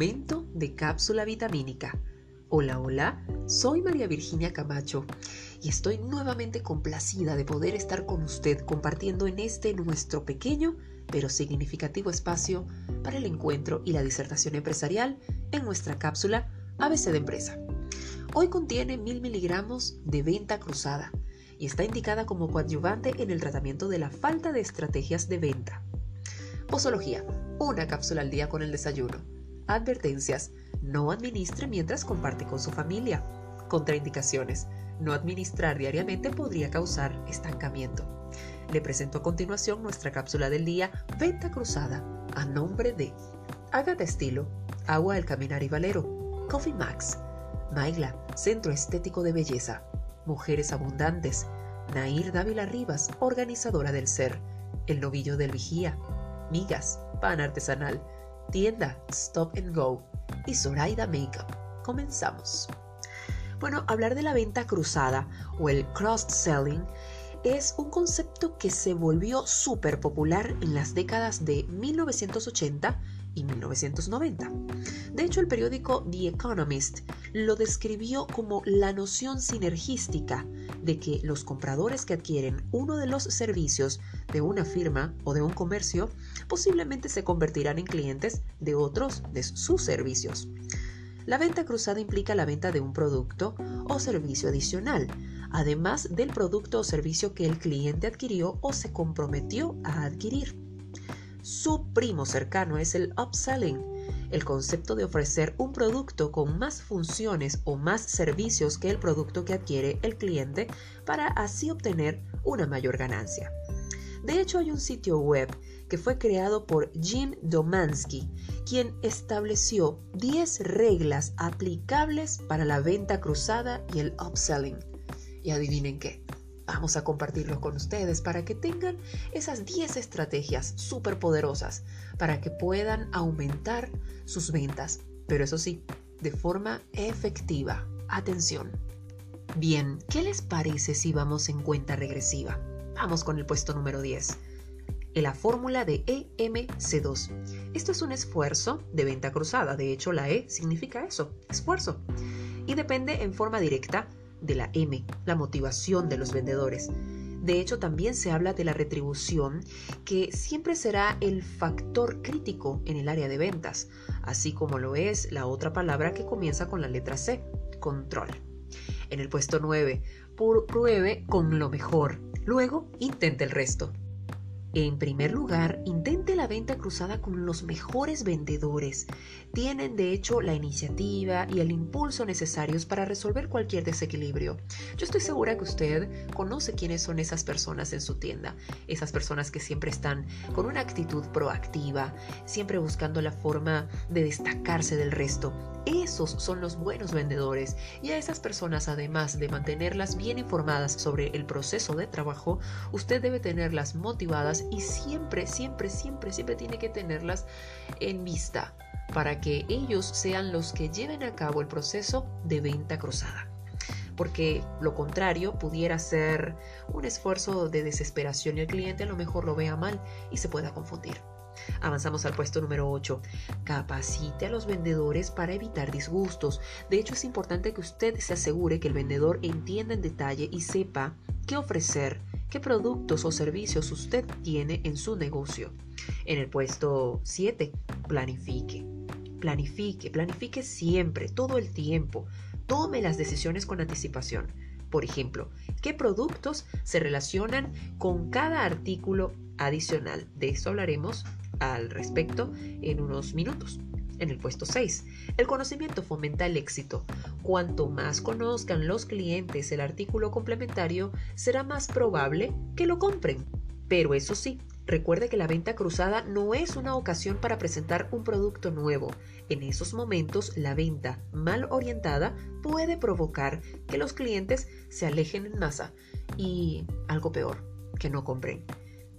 De cápsula vitamínica. Hola, hola, soy María Virginia Camacho y estoy nuevamente complacida de poder estar con usted compartiendo en este nuestro pequeño pero significativo espacio para el encuentro y la disertación empresarial en nuestra cápsula ABC de Empresa. Hoy contiene mil miligramos de venta cruzada y está indicada como coadyuvante en el tratamiento de la falta de estrategias de venta. Posología, una cápsula al día con el desayuno. Advertencias, no administre mientras comparte con su familia. Contraindicaciones, no administrar diariamente podría causar estancamiento. Le presento a continuación nuestra cápsula del día Venta Cruzada a nombre de Agatha Estilo, Agua del Caminar y Valero, Coffee Max, Maigla, Centro Estético de Belleza, Mujeres Abundantes, Nair Dávila Rivas, organizadora del Ser, El Novillo del Vigía, Migas, Pan Artesanal, Tienda Stop and Go y Zoraida Makeup. Comenzamos. Bueno, hablar de la venta cruzada o el cross-selling es un concepto que se volvió súper popular en las décadas de 1980 y 1990. De hecho, el periódico The Economist lo describió como la noción sinergística de que los compradores que adquieren uno de los servicios de una firma o de un comercio posiblemente se convertirán en clientes de otros de sus servicios. La venta cruzada implica la venta de un producto o servicio adicional, además del producto o servicio que el cliente adquirió o se comprometió a adquirir. Su primo cercano es el upselling, el concepto de ofrecer un producto con más funciones o más servicios que el producto que adquiere el cliente para así obtener una mayor ganancia. De hecho, hay un sitio web que fue creado por Jim Domansky, quien estableció 10 reglas aplicables para la venta cruzada y el upselling. Y adivinen qué, vamos a compartirlo con ustedes para que tengan esas 10 estrategias súper poderosas para que puedan aumentar sus ventas, pero eso sí, de forma efectiva. Atención. Bien, ¿qué les parece si vamos en cuenta regresiva? Vamos con el puesto número 10. En la fórmula de EMC2. Esto es un esfuerzo de venta cruzada. De hecho, la E significa eso, esfuerzo. Y depende en forma directa de la M, la motivación de los vendedores. De hecho, también se habla de la retribución, que siempre será el factor crítico en el área de ventas, así como lo es la otra palabra que comienza con la letra C, control. En el puesto 9, pruebe con lo mejor, luego intente el resto. En primer lugar, intente la venta cruzada con los mejores vendedores. Tienen de hecho la iniciativa y el impulso necesarios para resolver cualquier desequilibrio. Yo estoy segura que usted conoce quiénes son esas personas en su tienda, esas personas que siempre están con una actitud proactiva, siempre buscando la forma de destacarse del resto. Esos son los buenos vendedores y a esas personas, además de mantenerlas bien informadas sobre el proceso de trabajo, usted debe tenerlas motivadas y siempre, siempre, siempre, siempre tiene que tenerlas en vista para que ellos sean los que lleven a cabo el proceso de venta cruzada. Porque lo contrario pudiera ser un esfuerzo de desesperación y el cliente a lo mejor lo vea mal y se pueda confundir. Avanzamos al puesto número 8. Capacite a los vendedores para evitar disgustos. De hecho, es importante que usted se asegure que el vendedor entienda en detalle y sepa qué ofrecer qué productos o servicios usted tiene en su negocio. En el puesto 7, planifique. Planifique, planifique siempre, todo el tiempo. Tome las decisiones con anticipación. Por ejemplo, ¿qué productos se relacionan con cada artículo adicional? De eso hablaremos al respecto en unos minutos. En el puesto 6, el conocimiento fomenta el éxito. Cuanto más conozcan los clientes el artículo complementario, será más probable que lo compren. Pero eso sí, recuerde que la venta cruzada no es una ocasión para presentar un producto nuevo. En esos momentos, la venta mal orientada puede provocar que los clientes se alejen en masa y, algo peor, que no compren.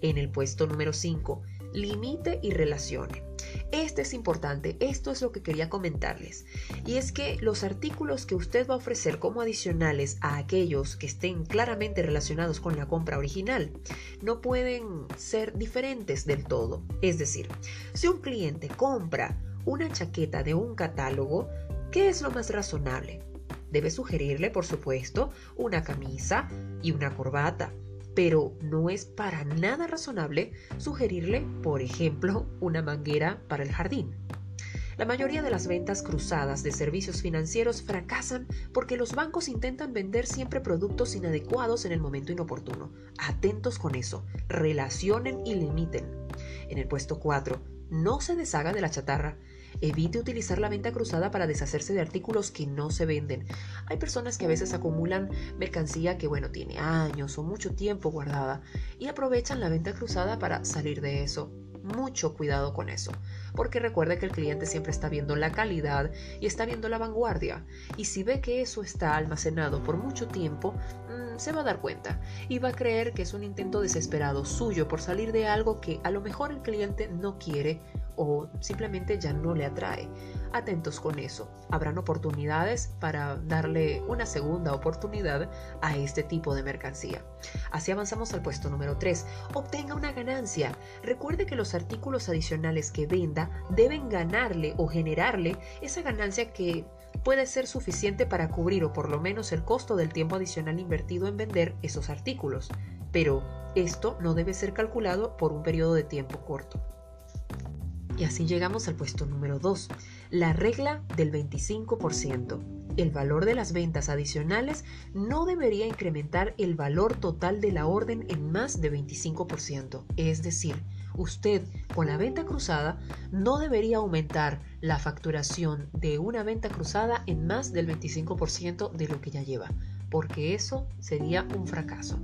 En el puesto número 5, limite y relacione. Este es importante, esto es lo que quería comentarles. Y es que los artículos que usted va a ofrecer como adicionales a aquellos que estén claramente relacionados con la compra original no pueden ser diferentes del todo. Es decir, si un cliente compra una chaqueta de un catálogo, ¿qué es lo más razonable? Debe sugerirle, por supuesto, una camisa y una corbata, pero no es para nada razonable sugerirle, por ejemplo, una manguera para el jardín. La mayoría de las ventas cruzadas de servicios financieros fracasan porque los bancos intentan vender siempre productos inadecuados en el momento inoportuno. Atentos con eso, relacionen y limiten. En el puesto 4, no se deshaga de la chatarra. Evite utilizar la venta cruzada para deshacerse de artículos que no se venden. Hay personas que a veces acumulan mercancía que, bueno, tiene años o mucho tiempo guardada y aprovechan la venta cruzada para salir de eso. Mucho cuidado con eso, porque recuerde que el cliente siempre está viendo la calidad y está viendo la vanguardia, y si ve que eso está almacenado por mucho tiempo, mm, se va a dar cuenta y va a creer que es un intento desesperado suyo por salir de algo que a lo mejor el cliente no quiere o simplemente ya no le atrae. Atentos con eso. Habrán oportunidades para darle una segunda oportunidad a este tipo de mercancía. Así avanzamos al puesto número 3. Obtenga una ganancia. Recuerde que los artículos adicionales que venda deben ganarle o generarle esa ganancia que puede ser suficiente para cubrir o por lo menos el costo del tiempo adicional invertido en vender esos artículos. Pero esto no debe ser calculado por un periodo de tiempo corto. Y así llegamos al puesto número 2, la regla del 25%. El valor de las ventas adicionales no debería incrementar el valor total de la orden en más de 25%. Es decir, usted con la venta cruzada no debería aumentar la facturación de una venta cruzada en más del 25% de lo que ya lleva, porque eso sería un fracaso.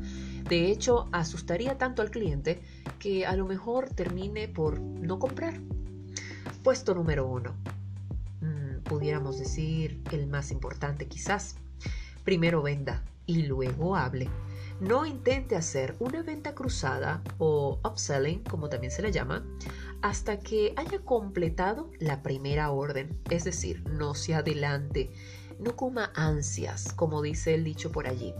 De hecho, asustaría tanto al cliente que a lo mejor termine por no comprar Puesto número uno. Mm, pudiéramos decir el más importante quizás. Primero venda y luego hable. No intente hacer una venta cruzada o upselling, como también se le llama, hasta que haya completado la primera orden. Es decir, no se adelante, no coma ansias, como dice el dicho por allí.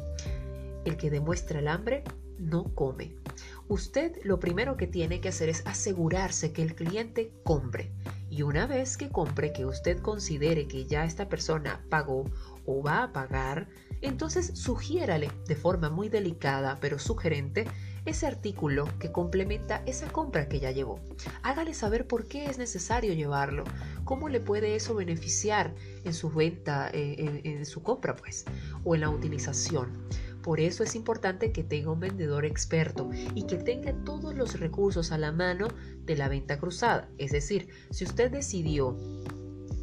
El que demuestra el hambre no come. Usted lo primero que tiene que hacer es asegurarse que el cliente compre. Y una vez que compre que usted considere que ya esta persona pagó o va a pagar, entonces sugiérale de forma muy delicada pero sugerente ese artículo que complementa esa compra que ya llevó. Hágale saber por qué es necesario llevarlo, cómo le puede eso beneficiar en su venta, eh, en su compra pues, o en la utilización. Por eso es importante que tenga un vendedor experto y que tenga todos los recursos a la mano de la venta cruzada. Es decir, si usted decidió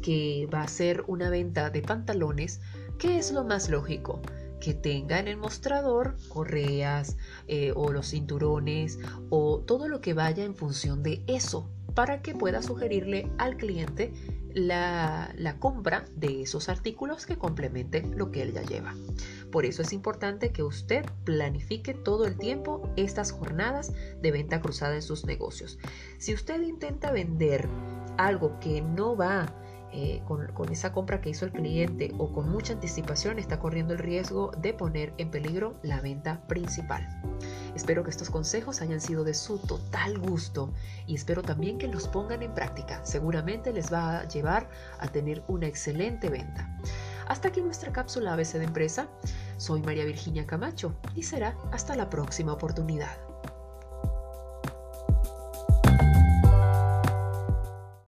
que va a ser una venta de pantalones, ¿qué es lo más lógico? que tenga en el mostrador correas eh, o los cinturones o todo lo que vaya en función de eso para que pueda sugerirle al cliente la, compra de esos artículos que complementen lo que él ya lleva. Por eso es importante que usted planifique todo el tiempo estas jornadas de venta cruzada en sus negocios. Si usted intenta vender algo que no va eh, con, con, esa compra que hizo el cliente o con mucha anticipación está corriendo el riesgo de poner en peligro la venta principal. Espero que estos consejos hayan sido de su total gusto y espero también que los pongan en práctica. Seguramente les va a llevar a tener una excelente venta. Hasta aquí nuestra cápsula ABC de empresa. Soy María Virginia Camacho y será hasta la próxima oportunidad.